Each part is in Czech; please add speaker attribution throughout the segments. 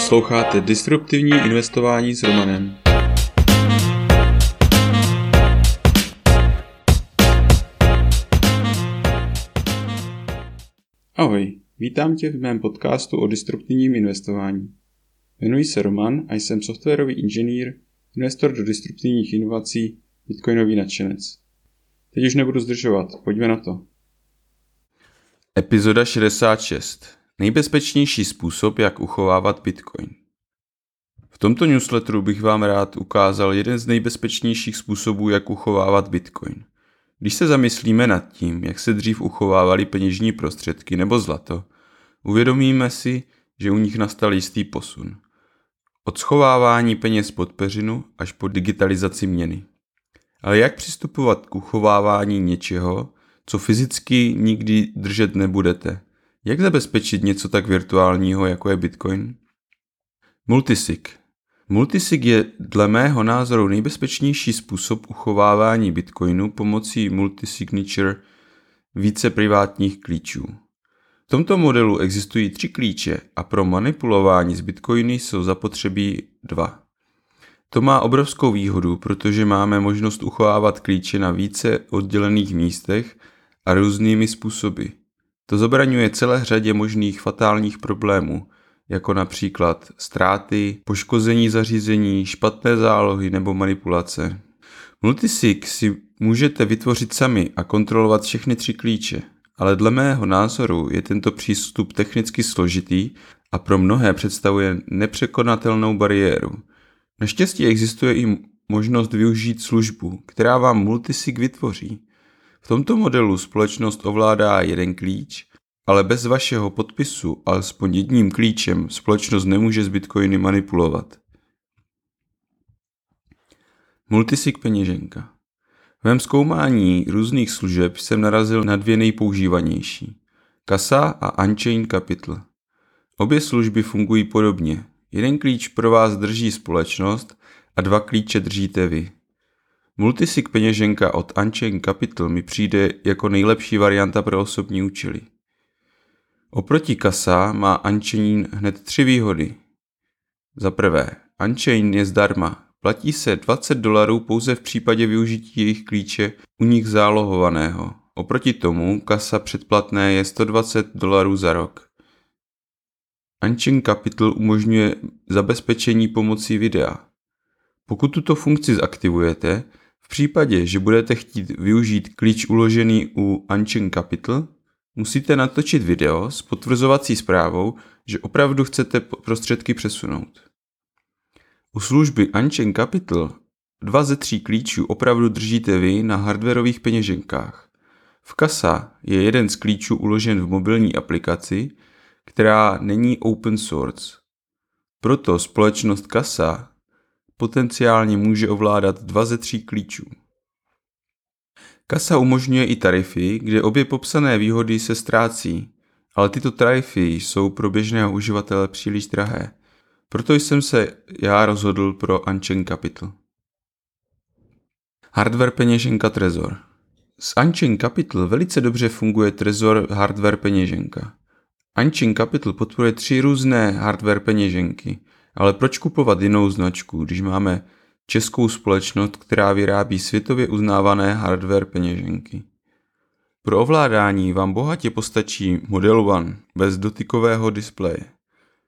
Speaker 1: Posloucháte Disruptivní investování s Romanem. Ahoj, vítám tě v mém podcastu o disruptivním investování. Jmenuji se Roman a jsem softwarový inženýr, investor do disruptivních inovací, bitcoinový nadšenec. Teď už nebudu zdržovat, pojďme na to.
Speaker 2: Epizoda 66. Nejbezpečnější způsob, jak uchovávat Bitcoin. V tomto newsletteru bych vám rád ukázal jeden z nejbezpečnějších způsobů, jak uchovávat Bitcoin. Když se zamyslíme nad tím, jak se dřív uchovávaly peněžní prostředky nebo zlato, uvědomíme si, že u nich nastal jistý posun. Od schovávání peněz pod peřinu až po digitalizaci měny. Ale jak přistupovat k uchovávání něčeho, co fyzicky nikdy držet nebudete? Jak zabezpečit něco tak virtuálního, jako je Bitcoin? Multisig. Multisig je dle mého názoru nejbezpečnější způsob uchovávání Bitcoinu pomocí multisignature více privátních klíčů. V tomto modelu existují tři klíče a pro manipulování s Bitcoiny jsou zapotřebí dva. To má obrovskou výhodu, protože máme možnost uchovávat klíče na více oddělených místech a různými způsoby. To zabraňuje celé řadě možných fatálních problémů, jako například ztráty, poškození zařízení, špatné zálohy nebo manipulace. Multisig si můžete vytvořit sami a kontrolovat všechny tři klíče, ale dle mého názoru je tento přístup technicky složitý a pro mnohé představuje nepřekonatelnou bariéru. Naštěstí existuje i možnost využít službu, která vám multisig vytvoří. V tomto modelu společnost ovládá jeden klíč, ale bez vašeho podpisu alespoň jedním klíčem společnost nemůže s bitcoiny manipulovat. Multisig peněženka V mém zkoumání různých služeb jsem narazil na dvě nejpoužívanější. Kasa a Unchained Capital. Obě služby fungují podobně. Jeden klíč pro vás drží společnost a dva klíče držíte vy. Multisig peněženka od Unchained Capital mi přijde jako nejlepší varianta pro osobní účely. Oproti Kasa má Unchained hned tři výhody. Za prvé, Unchained je zdarma. Platí se 20 dolarů pouze v případě využití jejich klíče u nich zálohovaného. Oproti tomu kasa předplatné je 120 dolarů za rok. Unchained Capital umožňuje zabezpečení pomocí videa. Pokud tuto funkci zaktivujete, případě, že budete chtít využít klíč uložený u Unchained Capital, musíte natočit video s potvrzovací zprávou, že opravdu chcete prostředky přesunout. U služby Unchained Capital dva ze tří klíčů opravdu držíte vy na hardwareových peněženkách. V Kasa je jeden z klíčů uložen v mobilní aplikaci, která není open source. Proto společnost Kasa potenciálně může ovládat dva ze tří klíčů. Kasa umožňuje i tarify, kde obě popsané výhody se ztrácí, ale tyto tarify jsou pro běžného uživatele příliš drahé. Proto jsem se já rozhodl pro Unchained Capital. Hardware peněženka Trezor S Unchained Capital velice dobře funguje Trezor hardware peněženka. Unchained Capital podporuje tři různé hardware peněženky, ale proč kupovat jinou značku, když máme českou společnost, která vyrábí světově uznávané hardware peněženky. Pro ovládání vám bohatě postačí Model One bez dotykového displeje.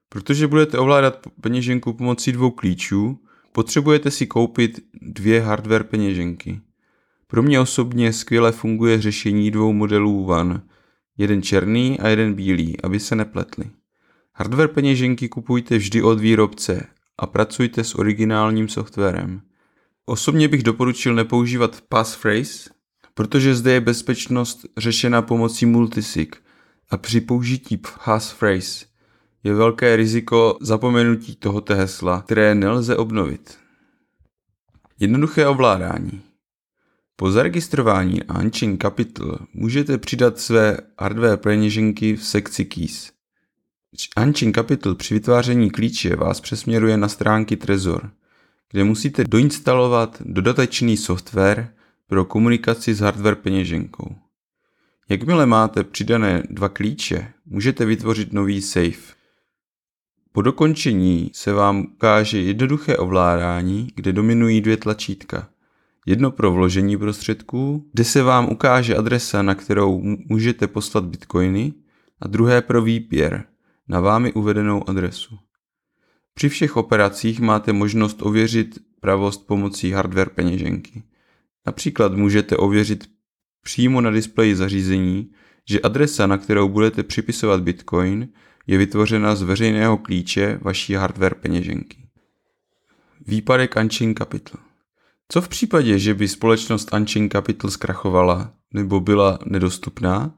Speaker 2: Protože budete ovládat peněženku pomocí dvou klíčů, potřebujete si koupit dvě hardware peněženky. Pro mě osobně skvěle funguje řešení dvou modelů One, jeden černý a jeden bílý, aby se nepletli. Hardware peněženky kupujte vždy od výrobce a pracujte s originálním softwarem. Osobně bych doporučil nepoužívat passphrase, protože zde je bezpečnost řešena pomocí multisig a při použití passphrase je velké riziko zapomenutí tohoto hesla, které nelze obnovit. Jednoduché ovládání. Po zaregistrování Unchained Capital můžete přidat své hardware peněženky v sekci Keys. Unchained Capital při vytváření klíče vás přesměruje na stránky Trezor, kde musíte doinstalovat dodatečný software pro komunikaci s hardware peněženkou. Jakmile máte přidané dva klíče, můžete vytvořit nový safe. Po dokončení se vám ukáže jednoduché ovládání, kde dominují dvě tlačítka. Jedno pro vložení prostředků, kde se vám ukáže adresa, na kterou můžete poslat bitcoiny, a druhé pro výpěr, na vámi uvedenou adresu. Při všech operacích máte možnost ověřit pravost pomocí hardware peněženky. Například můžete ověřit přímo na displeji zařízení, že adresa, na kterou budete připisovat Bitcoin, je vytvořena z veřejného klíče vaší hardware peněženky. Výpadek Unchained Capital Co v případě, že by společnost Unchained Capital zkrachovala nebo byla nedostupná?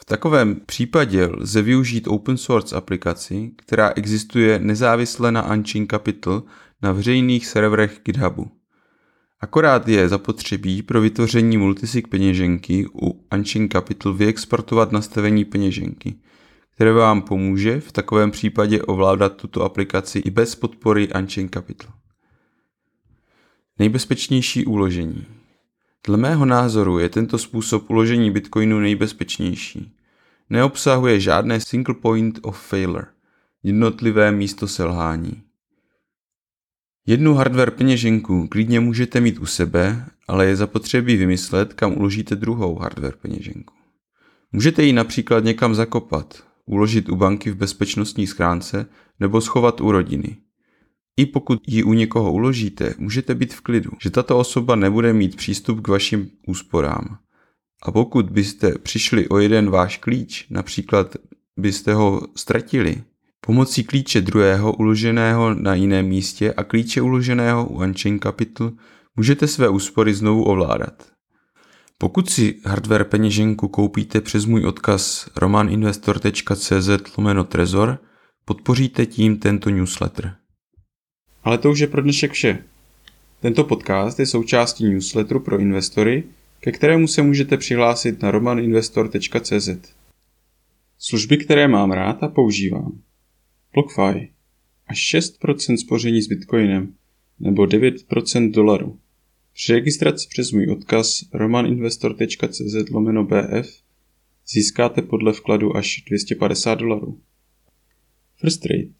Speaker 2: V takovém případě lze využít open source aplikaci, která existuje nezávisle na Unchained Capital na veřejných serverech GitHubu. Akorát je zapotřebí pro vytvoření multisig peněženky u Unchained Capital vyexportovat nastavení peněženky, které vám pomůže v takovém případě ovládat tuto aplikaci i bez podpory Unchained Capital. Nejbezpečnější uložení Dle mého názoru je tento způsob uložení Bitcoinu nejbezpečnější. Neobsahuje žádné single point of failure, jednotlivé místo selhání. Jednu hardware peněženku klidně můžete mít u sebe, ale je zapotřebí vymyslet, kam uložíte druhou hardware peněženku. Můžete ji například někam zakopat, uložit u banky v bezpečnostní schránce nebo schovat u rodiny. I pokud ji u někoho uložíte, můžete být v klidu, že tato osoba nebude mít přístup k vašim úsporám. A pokud byste přišli o jeden váš klíč, například byste ho ztratili, Pomocí klíče druhého uloženého na jiném místě a klíče uloženého u Unchained Capital můžete své úspory znovu ovládat. Pokud si hardware peněženku koupíte přes můj odkaz romaninvestor.cz lomeno trezor, podpoříte tím tento newsletter.
Speaker 1: Ale to už je pro dnešek vše. Tento podcast je součástí newsletteru pro investory, ke kterému se můžete přihlásit na romaninvestor.cz. Služby, které mám rád a používám. BlockFi až 6% spoření s Bitcoinem nebo 9% dolaru. Při registraci přes můj odkaz romaninvestor.cz lomeno BF získáte podle vkladu až 250 dolarů. First Trade